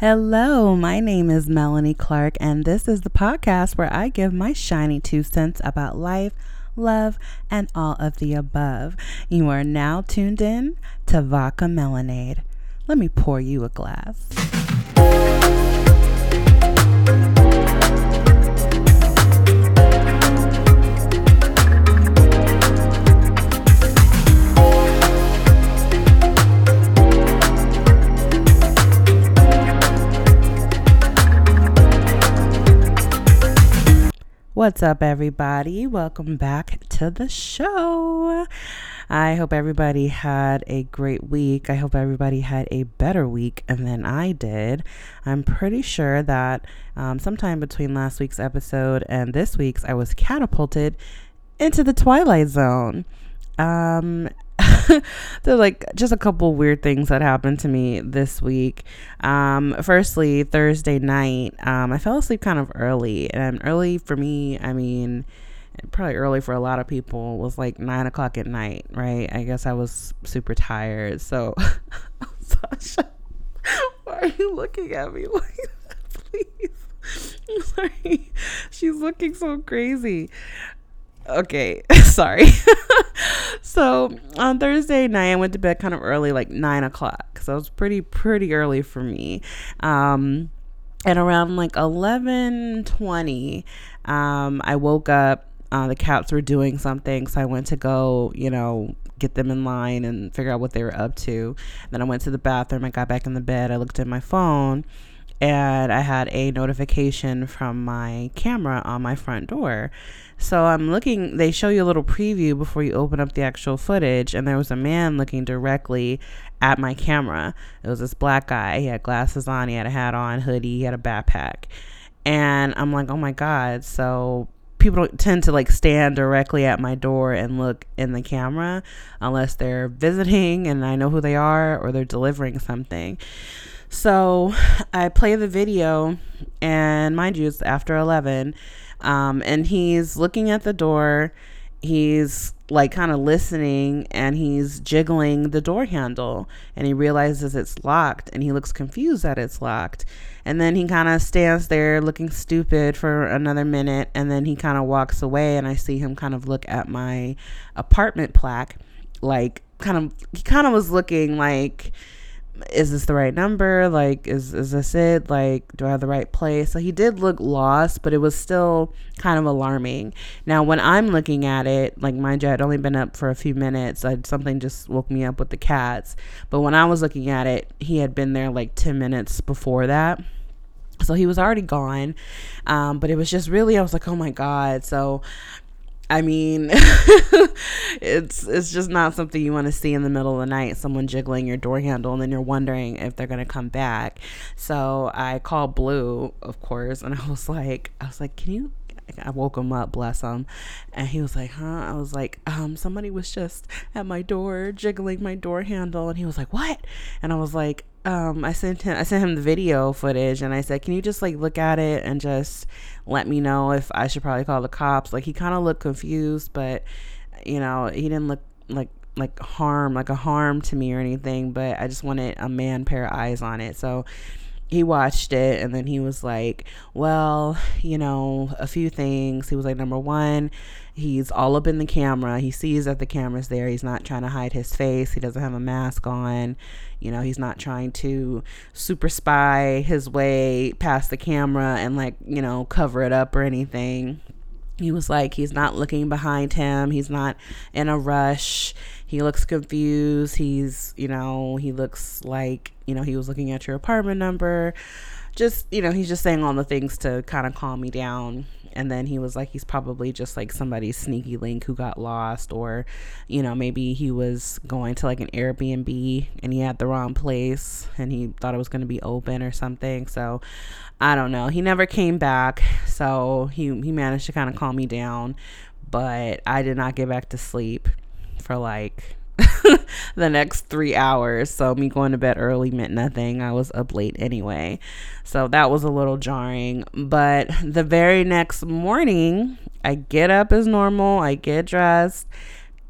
Hello, my name is Melanie Clark, and this is the podcast where I give my shiny two cents about life, love, and all of the above. You are now tuned in to Vodka Melanade. Let me pour you a glass. What's up, everybody? Welcome back to the show. I hope everybody had a great week. I hope everybody had a better week than I did. I'm pretty sure that um, sometime between last week's episode and this week's, I was catapulted into the Twilight Zone. Um, there are like just a couple weird things that happened to me this week. Um, firstly, Thursday night, um, I fell asleep kind of early, and early for me, I mean, probably early for a lot of people was like nine o'clock at night, right? I guess I was super tired. So, Sasha, why are you looking at me like that, please? I'm sorry. She's looking so crazy okay sorry. So on thursday night i went to bed kind of early like nine o'clock so it was pretty pretty early for me. Um and around like 11 20 um i woke up uh, the cats were doing something so i went to go you know get them in line and figure out what they were up to. Then i went to the bathroom i got back in the bed i looked at my phone and I had a notification from my camera on my front door. So I'm looking, they show you a little preview before you open up the actual footage, and there was a man looking directly at my camera. It was this black guy. He had glasses on, he had a hat on, hoodie, he had a backpack. And I'm like, oh my God. So people don't tend to like stand directly at my door and look in the camera unless they're visiting and I know who they are or they're delivering something. So I play the video, and mind you, it's after 11. Um, and he's looking at the door. He's like kind of listening and he's jiggling the door handle and he realizes it's locked and he looks confused that it's locked. And then he kind of stands there looking stupid for another minute and then he kind of walks away and I see him kind of look at my apartment plaque like kind of he kind of was looking like is this the right number? Like, is is this it? Like, do I have the right place? So he did look lost, but it was still kind of alarming. Now, when I'm looking at it, like mind you, I'd only been up for a few minutes. I'd, something just woke me up with the cats. But when I was looking at it, he had been there like ten minutes before that. So he was already gone. Um, but it was just really, I was like, oh my God. So I mean, it's it's just not something you want to see in the middle of the night. Someone jiggling your door handle, and then you're wondering if they're gonna come back. So I called Blue, of course, and I was like, I was like, can you? I woke him up, bless him, and he was like, "Huh?" I was like, "Um, somebody was just at my door, jiggling my door handle," and he was like, "What?" And I was like, um, I sent him I sent him the video footage and I said, "Can you just like look at it and just let me know if I should probably call the cops?" Like he kind of looked confused, but you know, he didn't look like like harm, like a harm to me or anything, but I just wanted a man pair of eyes on it. So he watched it and then he was like, Well, you know, a few things. He was like, Number one, he's all up in the camera. He sees that the camera's there. He's not trying to hide his face. He doesn't have a mask on. You know, he's not trying to super spy his way past the camera and, like, you know, cover it up or anything. He was like, he's not looking behind him. He's not in a rush he looks confused. He's, you know, he looks like, you know, he was looking at your apartment number. Just, you know, he's just saying all the things to kind of calm me down. And then he was like, he's probably just like somebody's sneaky link who got lost, or, you know, maybe he was going to like an Airbnb and he had the wrong place and he thought it was going to be open or something. So I don't know. He never came back. So he, he managed to kind of calm me down, but I did not get back to sleep for like the next three hours. So me going to bed early meant nothing. I was up late anyway. So that was a little jarring. But the very next morning, I get up as normal. I get dressed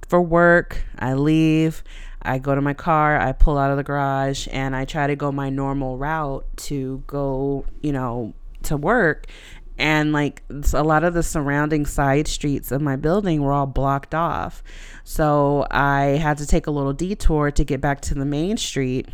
for work. I leave. I go to my car, I pull out of the garage, and I try to go my normal route to go, you know, to work. And like a lot of the surrounding side streets of my building were all blocked off. So I had to take a little detour to get back to the main street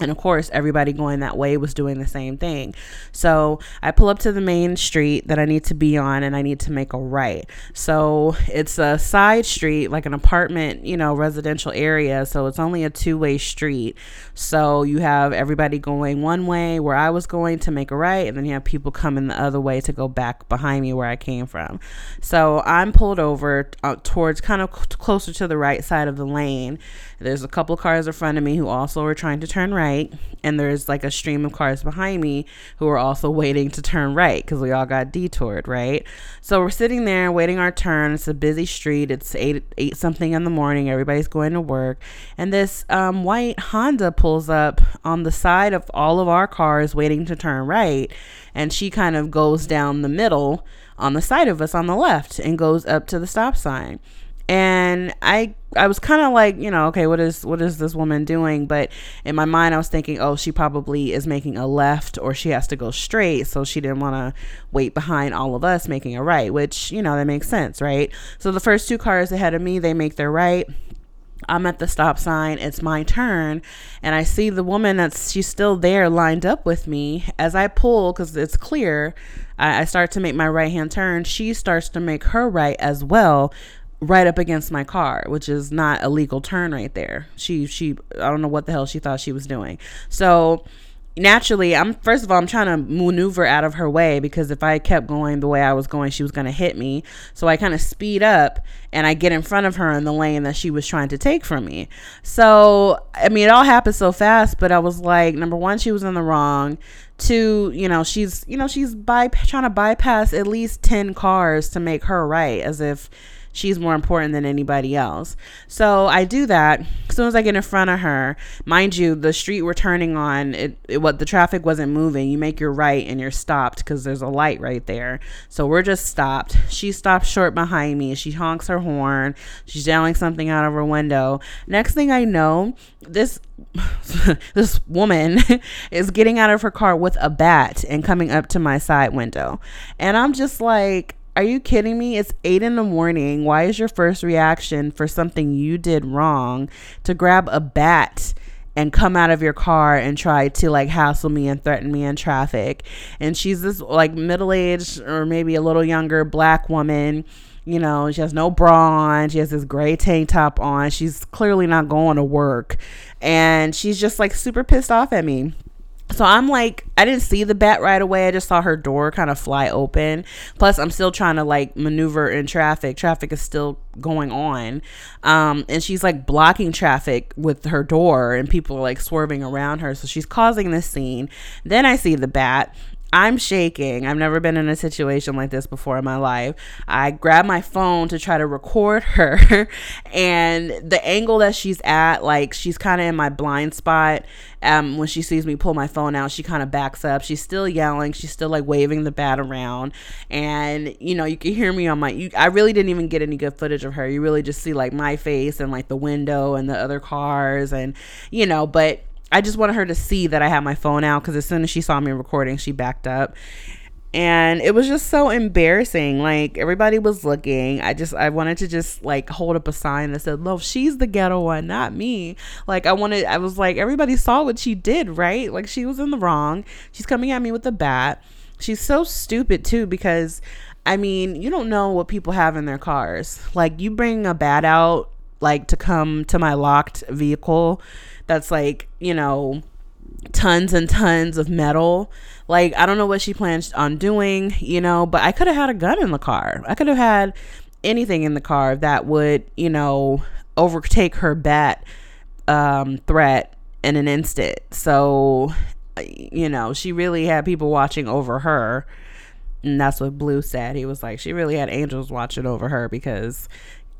and of course, everybody going that way was doing the same thing. So I pull up to the main street that I need to be on and I need to make a right. So it's a side street, like an apartment, you know, residential area. So it's only a two way street. So you have everybody going one way where I was going to make a right, and then you have people coming the other way to go back behind me where I came from. So I'm pulled over uh, towards kind of closer to the right side of the lane. There's a couple cars in front of me who also are trying to turn right right and there's like a stream of cars behind me who are also waiting to turn right because we all got detoured right? So we're sitting there waiting our turn. It's a busy street. It's eight eight something in the morning. Everybody's going to work. And this um, white honda pulls up on the side of all of our cars waiting to turn right and she kind of goes down the middle on the side of us on the left and goes up to the stop sign and I I was kind of like, you know, okay, what is what is this woman doing? But in my mind, I was thinking, oh, she probably is making a left, or she has to go straight, so she didn't want to wait behind all of us making a right, which you know that makes sense, right? So the first two cars ahead of me, they make their right. I'm at the stop sign. It's my turn. And I see the woman that's, she's still there lined up with me. As I pull, because it's clear, I, I start to make my right hand turn. She starts to make her right as well right up against my car, which is not a legal turn right there. She she I don't know what the hell she thought she was doing. So naturally, I'm first of all I'm trying to maneuver out of her way because if I kept going the way I was going, she was going to hit me. So I kind of speed up and I get in front of her in the lane that she was trying to take from me. So, I mean, it all happened so fast, but I was like, number 1, she was in the wrong. Two, you know, she's, you know, she's by trying to bypass at least 10 cars to make her right as if she's more important than anybody else. So I do that. As soon as I get in front of her, mind you, the street we're turning on, it, it what the traffic wasn't moving. You make your right and you're stopped because there's a light right there. So we're just stopped. She stops short behind me. She honks her horn. She's yelling something out of her window. Next thing I know, this this woman is getting out of her car with a bat and coming up to my side window. And I'm just like, are you kidding me? It's eight in the morning. Why is your first reaction for something you did wrong to grab a bat? and come out of your car and try to like hassle me and threaten me in traffic. And she's this like middle aged or maybe a little younger black woman. You know, she has no bra on. She has this gray tank top on. She's clearly not going to work. And she's just like super pissed off at me. So I'm like, I didn't see the bat right away. I just saw her door kind of fly open. Plus, I'm still trying to like maneuver in traffic. Traffic is still going on. Um, and she's like blocking traffic with her door, and people are like swerving around her. So she's causing this scene. Then I see the bat. I'm shaking. I've never been in a situation like this before in my life. I grab my phone to try to record her, and the angle that she's at, like she's kind of in my blind spot. Um, when she sees me pull my phone out, she kind of backs up. She's still yelling. She's still like waving the bat around, and you know you can hear me on my. You, I really didn't even get any good footage of her. You really just see like my face and like the window and the other cars, and you know, but I just wanted her to see that I had my phone out because as soon as she saw me recording, she backed up. And it was just so embarrassing. Like everybody was looking. I just I wanted to just like hold up a sign that said, "No, she's the ghetto one, not me." Like I wanted I was like everybody saw what she did, right? Like she was in the wrong. She's coming at me with a bat. She's so stupid too because I mean, you don't know what people have in their cars. Like you bring a bat out like to come to my locked vehicle that's like, you know, tons and tons of metal. Like, I don't know what she plans on doing, you know, but I could have had a gun in the car. I could have had anything in the car that would, you know, overtake her bat um, threat in an instant. So, you know, she really had people watching over her. And that's what Blue said. He was like, she really had angels watching over her because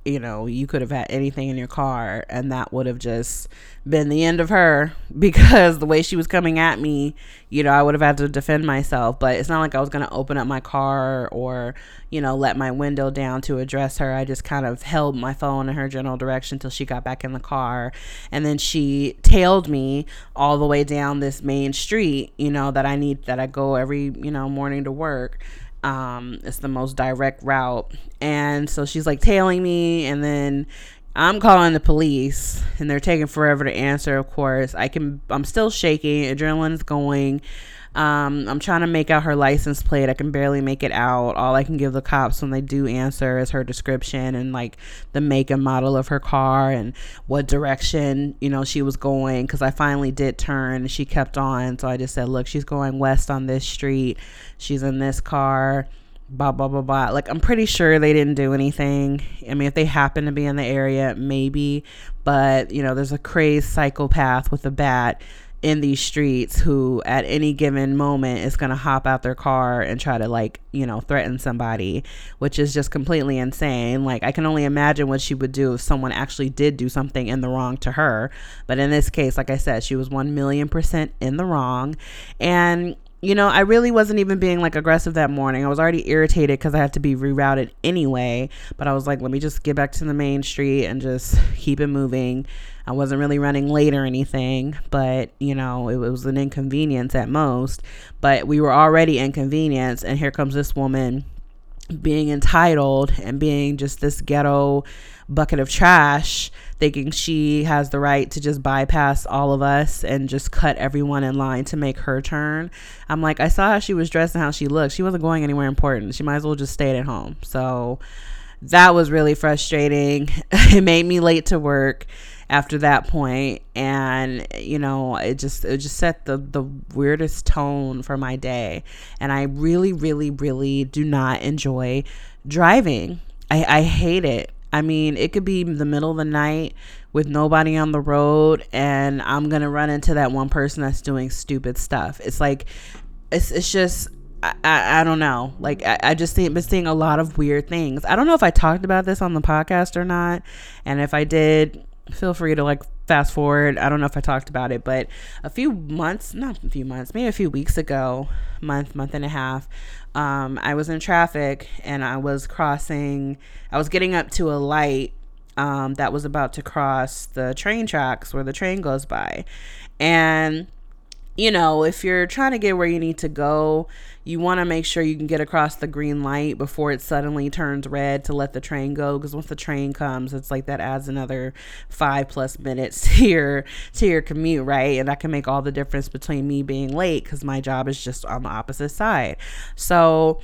you know, you could have had anything in your car and that would have just been the end of her because the way she was coming at me, you know, I would have had to defend myself. But it's not like I was going to open up my car or, you know, let my window down to address her. I just kind of held my phone in her general direction until she got back in the car. And then she tailed me all the way down this main street, you know, that I need, that I go every, you know, morning to work. Um, it's the most direct route. And so she's like tailing me and then I'm calling the police and they're taking forever to answer, of course. I can I'm still shaking, adrenaline's going. Um, I'm trying to make out her license plate. I can barely make it out. All I can give the cops when they do answer is her description and like the make and model of her car and what direction, you know, she was going. Cause I finally did turn and she kept on. So I just said, look, she's going west on this street. She's in this car blah blah blah blah like i'm pretty sure they didn't do anything i mean if they happen to be in the area maybe but you know there's a crazed psychopath with a bat in these streets who at any given moment is going to hop out their car and try to like you know threaten somebody which is just completely insane like i can only imagine what she would do if someone actually did do something in the wrong to her but in this case like i said she was 1 million percent in the wrong and you know, I really wasn't even being like aggressive that morning. I was already irritated because I had to be rerouted anyway. But I was like, let me just get back to the main street and just keep it moving. I wasn't really running late or anything, but you know, it, was an inconvenience at most. But we were already inconvenienced, and here comes this woman being entitled and being just this ghetto bucket of trash, thinking she has the right to just bypass all of us and just cut everyone in line to make her turn. I'm like, I saw how she was dressed and how she looked. She wasn't going anywhere important. She might as well just stayed at home. So that was really frustrating. it made me late to work after that point and you know it just it just set the the weirdest tone for my day and i really really really do not enjoy driving i i hate it I mean, it could be the middle of the night with nobody on the road, and I'm gonna run into that one person that's doing stupid stuff. It's like, it's it's just. I, I, I don't know. Like I, I just think been seeing a lot of weird things. I don't know if I talked about this on the podcast or not. And if I did, feel free to like fast forward. I don't know if I talked about it, but a few months, not a few months, maybe a few weeks ago, month, month and a half, um, I was in traffic and I was crossing, I was getting up to a light um, that was about to cross the train tracks where the train goes by. And you know, if you're trying to get where you need to go, you want to make sure you can get across the green light before it suddenly turns red to let the train go. Because once the train comes, it's like that adds another five plus minutes to your to your commute, right? And that can make all the difference between me being late because my job is just on the opposite side. So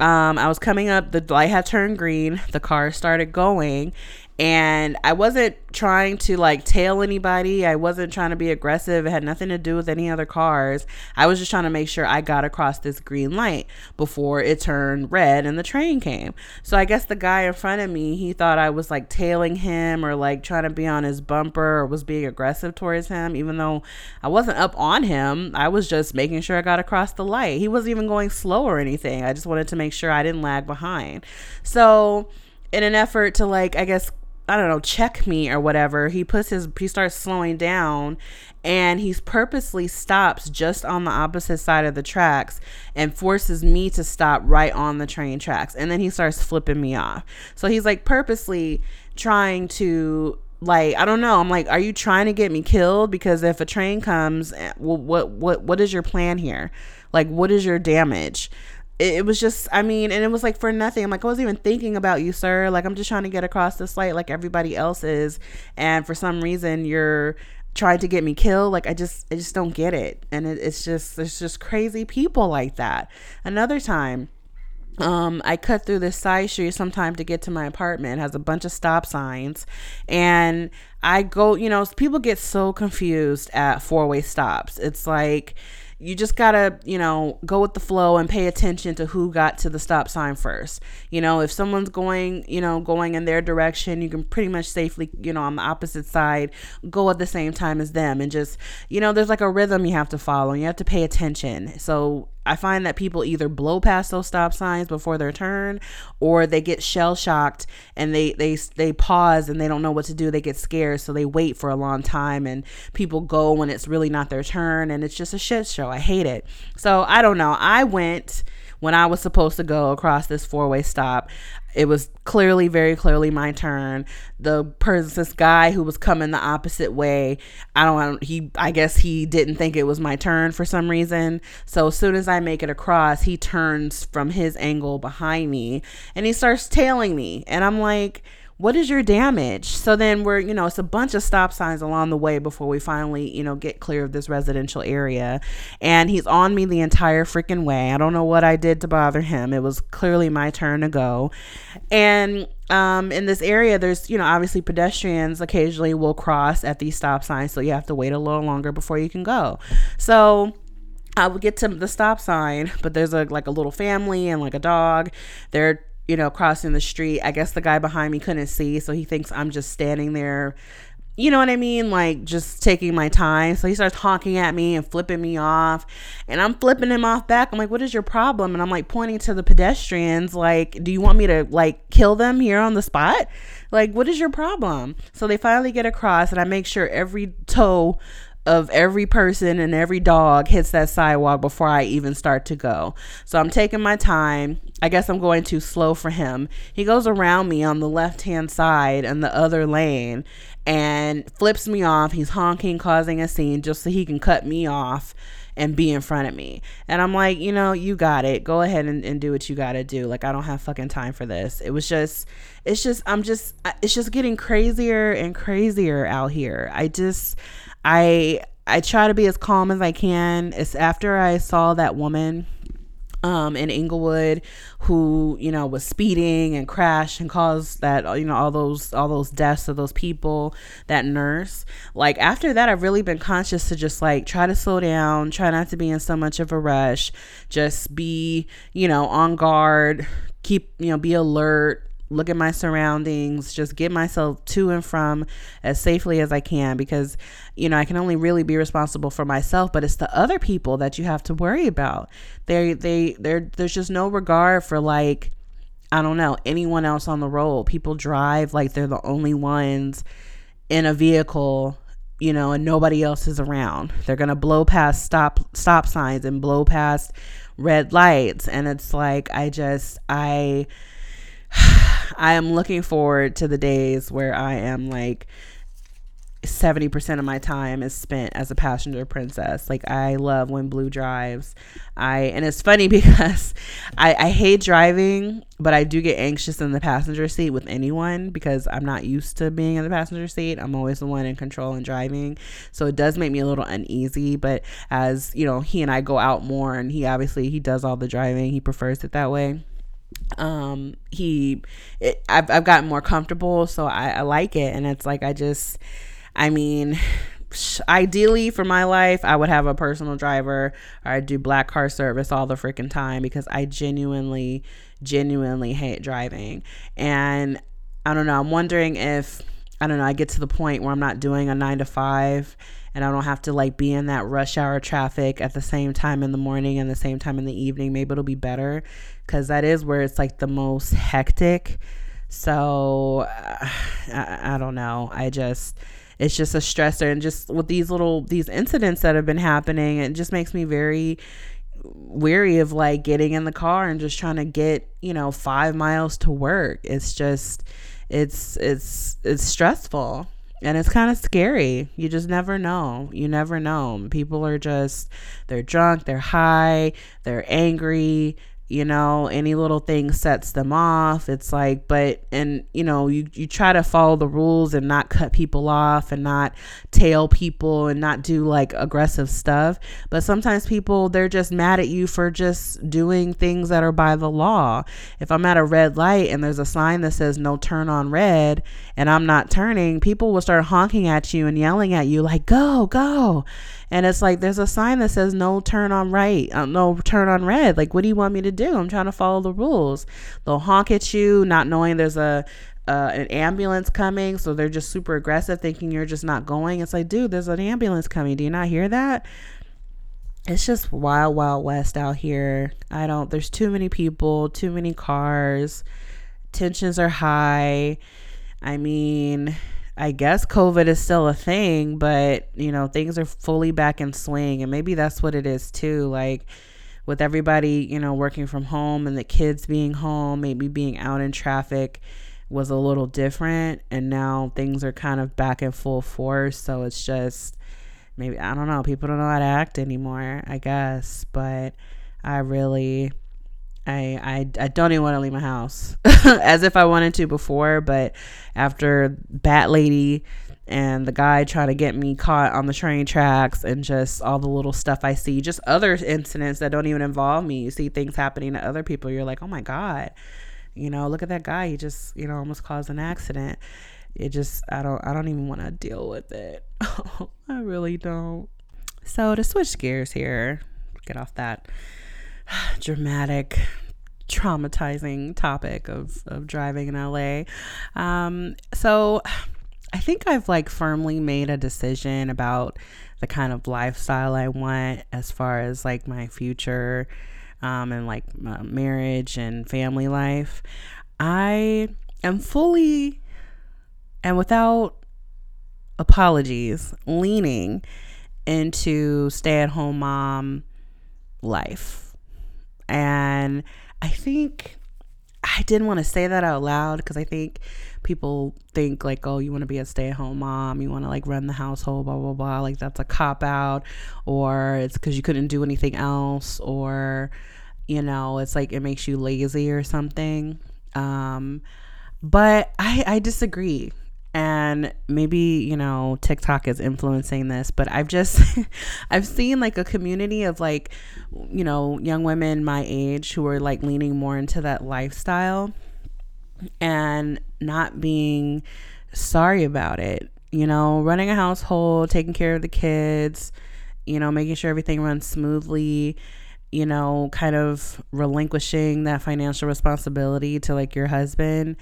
um, I was coming up, the light had turned green, the car started going, and I wasn't trying to like tail anybody. I wasn't trying to be aggressive. It had nothing to do with any other cars. I was just trying to make sure I got across this green light before it turned red and the train came. So I guess the guy in front of me, he thought I was like tailing him or like trying to be on his bumper or was being aggressive towards him, even though I wasn't up on him. I was just making sure I got across the light. He wasn't even going slow or anything. I just wanted to make sure I didn't lag behind. So, in an effort to like, I guess, I don't know, check me or whatever. He puts his he starts slowing down and he purposely stops just on the opposite side of the tracks and forces me to stop right on the train tracks. And then he starts flipping me off. So he's like purposely trying to like I don't know. I'm like, are you trying to get me killed? Because if a train comes, eh, well, what what what is your plan here? Like, what is your damage? It, was just i mean and it was like for nothing i'm like i wasn't even thinking about you sir like i'm just trying to get across this light like everybody else is and for some reason you're trying to get me killed like i just i just don't get it and it, it's just there's just crazy people like that another time um, I cut through this side street sometime to get to my apartment. It has a bunch of stop signs, and I go. You know, people get so confused at four way stops. It's like you just gotta, you know, go with the flow and pay attention to who got to the stop sign first. You know, if someone's going, you know, going in their direction, you can pretty much safely, you know, on the opposite side, go at the same time as them. And just, you know, there's like a rhythm you have to follow and you have to pay attention. So I find that people either blow past those stop signs before their turn or they get shell shocked and they they they pause and they don't know what to do. They get scared, so they wait for a long time and people go when it's really not their turn and it's just a shit show. I hate it. So, I don't know. I went when I was supposed to go across this four way stop. It was clearly, very clearly my turn. The person, this guy who was coming the opposite way, I don't, he, I guess he didn't think it was my turn for some reason. So as soon as I make it across, he turns from his angle behind me and he starts tailing me. And I'm like, what is your damage? So then we're, you know, it's a bunch of stop signs along the way before we finally, you know, get clear of this residential area. And he's on me the entire freaking way. I don't know what I did to bother him. It was clearly my turn to go. And um, in this area, there's, you know, obviously pedestrians occasionally will cross at these stop signs. So you have to wait a little longer before you can go. So, I would get to the stop sign, but there's a like a little family and like a dog. They're you know, crossing the street. I guess the guy behind me couldn't see, so he thinks I'm just standing there. You know what I mean? Like just taking my time. So he starts honking at me and flipping me off. And I'm flipping him off back. I'm like, what is your problem? And I'm like pointing to the pedestrians, like, do you want me to like kill them here on the spot? Like, what is your problem? So they finally get across, and I make sure every toe of every person and every dog hits that sidewalk before I even start to go. So I'm taking my time. I guess I'm going too slow for him. He goes around me on the left hand side and the other lane and flips me off. He's honking, causing a scene just so he can cut me off and be in front of me. And I'm like, you know, you got it. Go ahead and, and do what you got to do. Like, I don't have fucking time for this. It was just, it's just, I'm just, it's just getting crazier and crazier out here. I just, I I try to be as calm as I can. It's after I saw that woman um, in Inglewood who you know was speeding and crashed and caused that you know all those all those deaths of those people that nurse. Like after that I've really been conscious to just like try to slow down try not to be in so much of a rush. Just be you know on guard keep you know be alert look at my surroundings, just get myself to and from as safely as I can because, you know, I can only really be responsible for myself, but it's the other people that you have to worry about. They, they, there, there's just no regard for like, I don't know, anyone else on the road. People drive like they're the only ones in a vehicle you know and nobody else is around they're going to blow past stop stop signs and blow past red lights and it's like i just i I am looking forward to the days where I am like 70% of my time is spent as a passenger princess. Like I love when Blue drives. I and it's funny because I, I hate driving, but I do get anxious in the passenger seat with anyone because I'm not used to being in the passenger seat. I'm always the one in control and driving. So it does make me a little uneasy. But as you know, he and I go out more and he obviously he does all the driving. He prefers it that way um he it, I've, I've gotten more comfortable so I, I like it. And it's like i just i mean ideally for my life i would have a personal driver. Or i do black car service all the freaking time because i genuinely genuinely hate driving. And i don't know i'm wondering if i don't know i get to the point where i'm not doing a nine to five and I don't have to like be in that rush hour traffic at the same time in the morning and the same time in the evening. Maybe it'll be better because that is where it's like the most hectic. So uh, I, I don't know. I just it's just a stressor and just with these little these incidents that have been happening it just makes me very weary of like getting in the car and just trying to get you know five miles to work it's just it's it's it's stressful and it's kind of scary. You just never know. You never know. People are just, they're drunk, they're high, they're angry, you know any little thing sets them off. It's like but and you know you you try to follow the rules and not cut people off and not tail people and not do like aggressive stuff. But sometimes people they're just mad at you for just doing things that are by the law. If i'm at a red light and there's a sign that says no turn on red and i'm not turning people will start honking at you and yelling at you like go go and it's like there's a sign that says no turn on right, uh, no turn on red. Like, what do you want me to do? I'm trying to follow the rules. They'll honk at you, not knowing there's a uh, an ambulance coming, so they're just super aggressive, thinking you're just not going. It's like, dude, there's an ambulance coming. Do you not hear that? it's just wild, wild west out here. I don't, there's too many people, too many cars, tensions are high. I mean, I guess COVID is still a thing, but you know, things are fully back in swing. And maybe that's what it is too. Like, with everybody, you know, working from home and the kids being home, maybe being out in traffic was a little different. And now things are kind of back in full force. So it's just, maybe I don't know, people don't know how to act anymore, I guess, but I really I I, I don't even want to leave my house as if I wanted to before, but after Bat Lady and the guy trying to get me caught on the train tracks and just all the little stuff I see, just other incidents that don't even involve me. You see things happening to other people, you're like, "Oh my god." You know, look at that guy, he just, you know, almost caused an accident it just I don't I don't even want to deal with it. I really don't. So to switch gears here, get off that dramatic traumatizing topic of, of driving in LA. Um, so I think I've like firmly made a decision about the kind of lifestyle I want as far as like my future um, and like marriage and family life. I am fully and without apologies, leaning into stay at home mom life. And I think I didn't want to say that out loud because I think people think like, oh, you want to be a stay at home mom, you want to like run the household, blah, blah, blah. Like that's a cop out, or it's because you couldn't do anything else, or, you know, it's like it makes you lazy or something. Um, but I, I disagree and maybe you know TikTok is influencing this but I've just I've seen like a community of like you know young women my age who are like leaning more into that lifestyle and not being sorry about it you know running a household taking care of the kids you know making sure everything runs smoothly you know kind of relinquishing that financial responsibility to like your husband.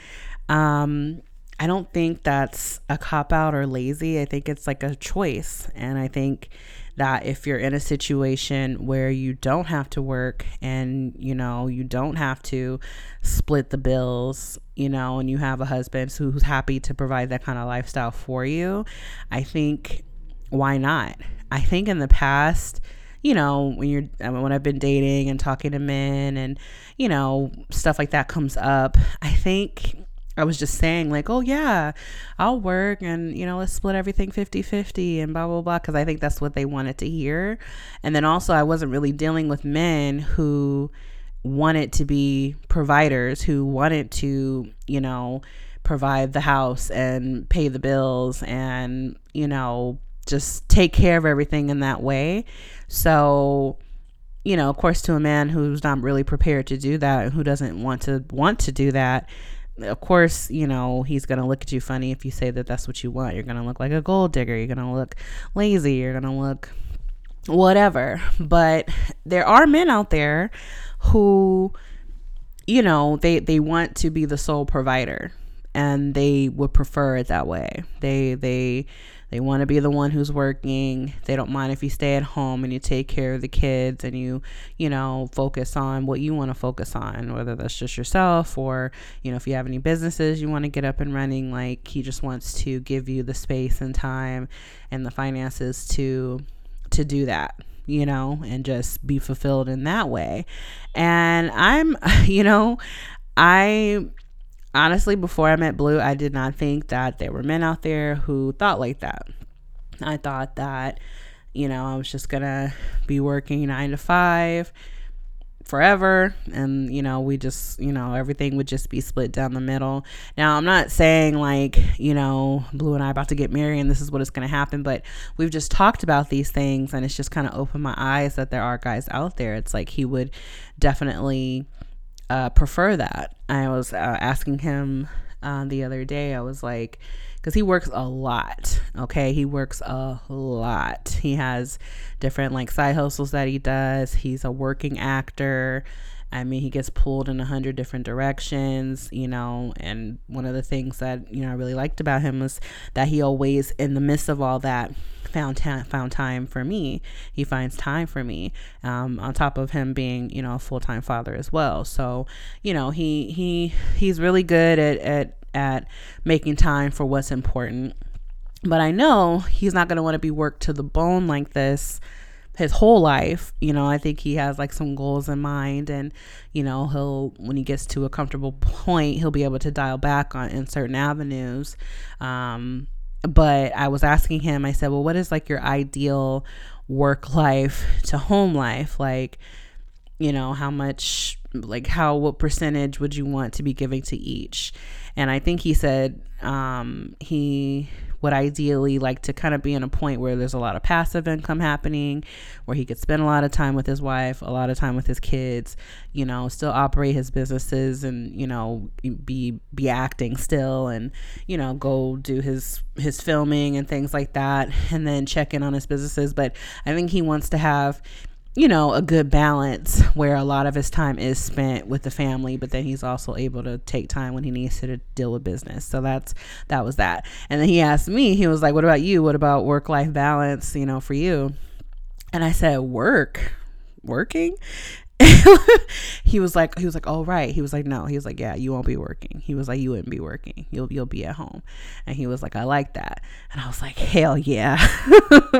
Um I don't think that's a cop out or lazy. I think it's like a choice. And I think that if you're in a situation where you don't have to work and, you know, you don't have to split the bills, you know, and you have a husband who's happy to provide that kind of lifestyle for you, I think why not? I think in the past, you know, when you're when I've been dating and talking to men and, you know, stuff like that comes up, I think I was just saying, like, oh, yeah, I'll work and, you know, let's split everything 50 50 and blah, blah, blah, because I think that's what they wanted to hear. And then also, I wasn't really dealing with men who wanted to be providers, who wanted to, you know, provide the house and pay the bills and, you know, just take care of everything in that way. So, you know, of course, to a man who's not really prepared to do that and who doesn't want to want to do that, of course, you know, he's going to look at you funny if you say that that's what you want. You're going to look like a gold digger. You're going to look lazy. You're going to look whatever. But there are men out there who, you know, they, they want to be the sole provider and they would prefer it that way. They, they, they want to be the one who's working. They don't mind if you stay at home and you take care of the kids and you, you know, focus on what you want to focus on, whether that's just yourself or, you know, if you have any businesses you want to get up and running. Like he just wants to give you the space and time and the finances to to do that you know, and just be fulfilled in that way. And I'm, you know, I honestly, before I met Blue, I did not think that there were men out there who thought like that. I thought that, you know, I was just gonna be working nine to five forever and you know we just you know everything would just be split down the middle now i'm not saying like you know blue and i about to get married and this is what is going to happen but we've just talked about these things and it's just kind of opened my eyes that there are guys out there it's like he would definitely uh, prefer that. I was uh, asking him uh, the other day, I was like, because he works a lot. Okay. He works a lot. He has different like side hustles that he does. He's a working actor. I mean, he gets pulled in a hundred different directions, you know, and one of the things that, you know, I really liked about him was that he always, in the midst of all that, found ta- found time for me. He finds time for me. Um, on top of him being, you know, a full time father as well. So, you know, he he he's really good at at at making time for what's important. But I know he's not going to want to be worked to the bone like this his whole life. You know, I think he has like some goals in mind and, you know, he'll when he gets to a comfortable point, he'll be able to dial back on in certain avenues. Um, but I was asking him, I said, well, what is like your ideal work life to home life? Like, you know, how much, like, how, what percentage would you want to be giving to each? And I think he said um, he would ideally like to kind of be in a point where there's a lot of passive income happening, where he could spend a lot of time with his wife, a lot of time with his kids, you know, still operate his businesses and, you know, be be acting still and, you know, go do his his filming and things like that and then check in on his businesses, but I think he wants to have you know, a good balance where a lot of his time is spent with the family, but then he's also able to take time when he needs to, to deal with business. So that's that was that. And then he asked me, he was like, "What about you? What about work life balance? You know, for you?" And I said, "Work, working." he was like, he was like, "Oh right." He was like, "No." He was like, "Yeah, you won't be working." He was like, "You wouldn't be working. You'll you'll be at home." And he was like, "I like that." And I was like, "Hell yeah."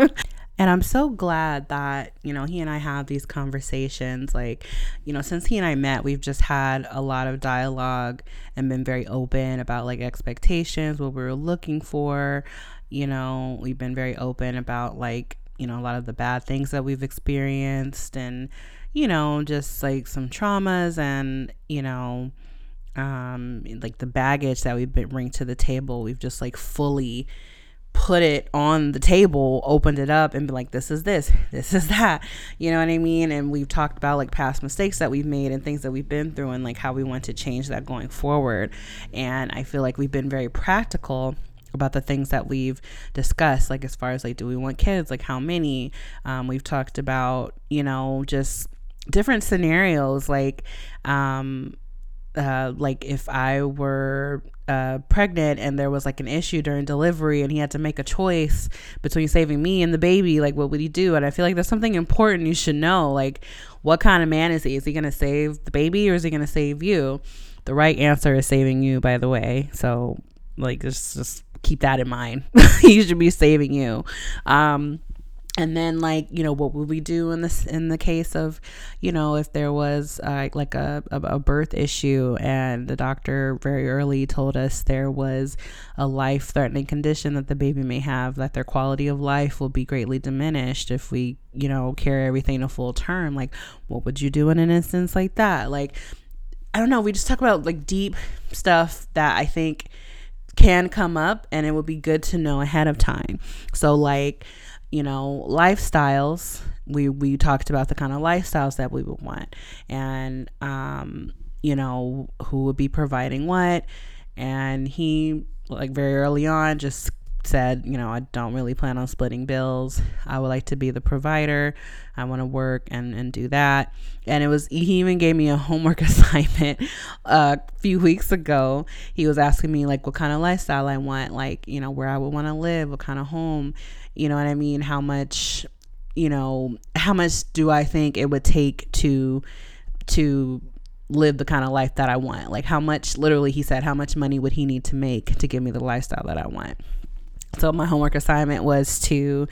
And I'm so glad that, you know, he and I have these conversations. Like, you know, since he and I met, we've just had a lot of dialogue and been very open about like expectations, what we were looking for. You know, we've been very open about like, you know, a lot of the bad things that we've experienced and, you know, just like some traumas and, you know, um, like the baggage that we've been bring to the table. We've just like fully put it on the table, opened it up, and be like, this is this, this is that. You know what I mean? And we've talked about like past mistakes that we've made and things that we've been through and like how we want to change that going forward. And I feel like we've been very practical about the things that we've discussed like as far as like do we want kids like how many um, we've talked about you know just different scenarios like um uh, like if I were uh, pregnant and there was like an issue during delivery and he had to make a choice between saving me and the baby, like what would he do? And I feel like there's something important you should know. Like, what kind of man is he? Is he going to save the baby or is he going to save you? The right answer is saving you, by the way. So, like, just, just keep that in mind. he should be saving you. Um, and then like you know what would we do in this in the case of you know if there was uh, like a, a birth issue and the doctor very early told us there was a life threatening condition that the baby may have that their quality of life will be greatly diminished if we you know carry everything to full term like what would you do in an instance like that? Like i don't know we just talk about like deep stuff that i think can come up and it would be good to know ahead of time. So like you know, lifestyles. We we talked about the kind of lifestyles that we would want, and um, you know, who would be providing what. And he, like very early on, just said, you know, I don't really plan on splitting bills. I would like to be the provider. I want to work and, and do that. And it was, he even gave me a homework assignment a few weeks ago. He was asking me, like, what kind of lifestyle I want, like, you know, where I would want to live, what kind of home. You know what I mean? How much, you know, how much do I think it would take to to live the kind of life that I want? Like how much literally he said how much money would he need to make to give me the lifestyle that I want? So my homework assignment was to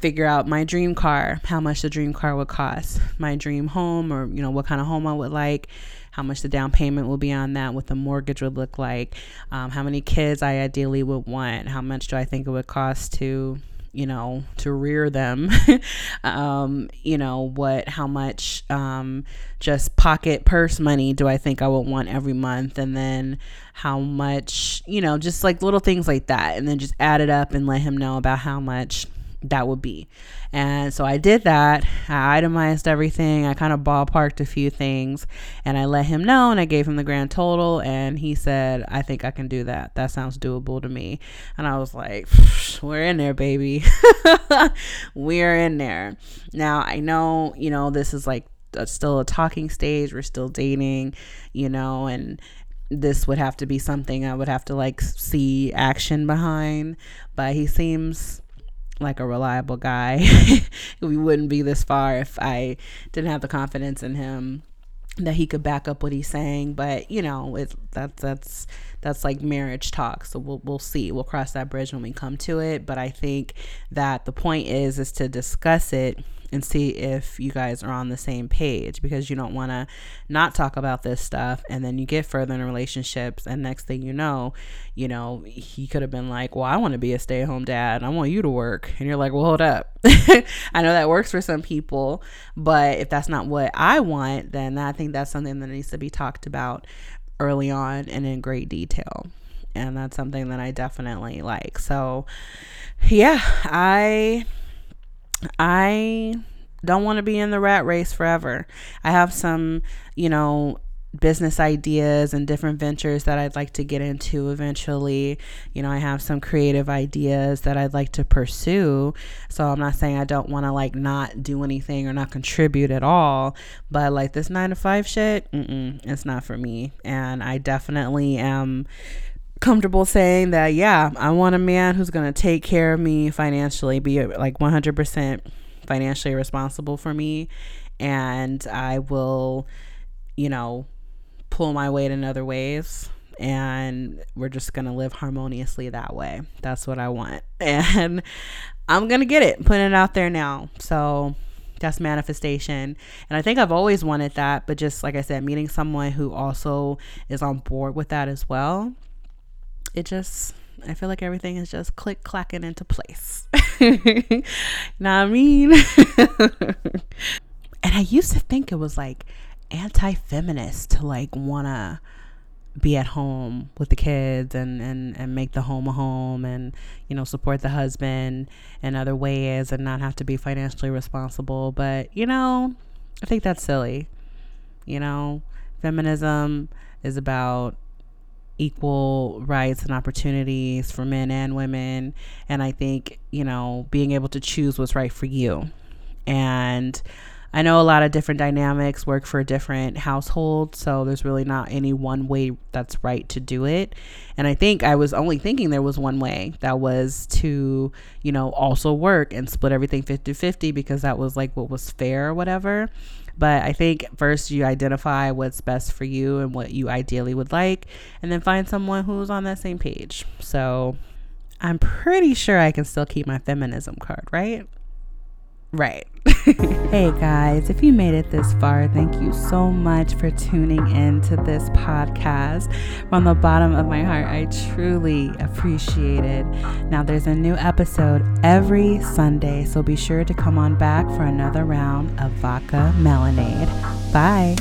figure out my dream car, how much the dream car would cost, my dream home or you know what kind of home I would like, how much the down payment will be on that, what the mortgage would look like, um, how many kids I ideally would want, how much do I think it would cost to you know, to rear them, um, you know, what, how much um, just pocket purse money do I think I would want every month? And then how much, you know, just like little things like that. And then just add it up and let him know about how much that would be. And so I did that. I itemized everything. I kind of ballparked a few things and I let him know and I gave him the grand total. And he said, I think I can do that. That sounds doable to me. And I was like, we're in there, baby. we're in there. Now, I know, you know, this is like a, still a talking stage. We're still dating, you know, and this would have to be something I would have to like see action behind. But he seems like a reliable guy. we wouldn't be this far if I didn't have the confidence in him that he could back up what he's saying. But you know, it that's that's that's like marriage talk. So we'll we'll see. We'll cross that bridge when we come to it. But I think that the point is is to discuss it and see if you guys are on the same page because you don't want to not talk about this stuff and then you get further in relationships and next thing you know you know he could have been like well i want to be a stay-at-home dad. And i want you to work. And you're like well hold up. I know that works for some people but if that's not what i want then i think that's something that needs to be talked about early on and in great detail. And that's something that i definitely like. So yeah i I don't want to be in the rat race forever. I have some, you know, business ideas and different ventures that I'd like to get into eventually. You know, I have some creative ideas that I'd like to pursue. So I'm not saying I don't want to like not do anything or not contribute at all, but like this 9 to 5 shit, it's not for me. And I definitely am comfortable saying that yeah i want a man who's going to take care of me financially be like 100% financially responsible for me and i will you know pull my weight in other ways and we're just going to live harmoniously that way. That's what i want. And i'm going to get it putting it out there now. So that's manifestation. And i think i've always wanted that but just like i said meeting someone who also is on board with that as well it just I feel like everything is just click clacking into place. now I mean and I used to think it was like anti-feminist to like wanna be at home with the kids and, and, and make the home a home and, you know, support the husband in other ways and not have to be financially responsible. But, you know, I think that's silly. You know, feminism is about equal rights and opportunities for men and women. And I think, you know, being able to choose what's right for you. And I know a lot of different dynamics work for different households, so there's really not any one way that's right to do it. And I think I was only thinking there was one way that was to, you know, also work and split everything 50 50 because that was like what was fair or whatever. But I think first you identify what's best for you and what you ideally would like, and then find someone who's on that same page. So I'm pretty sure I can still keep my feminism card, right? Right. hey guys, if you made it this far, thank you so much for tuning in to this podcast. From the bottom of my heart, I truly appreciate it. Now, there's a new episode every Sunday, so be sure to come on back for another round of Vodka Melanade. Bye.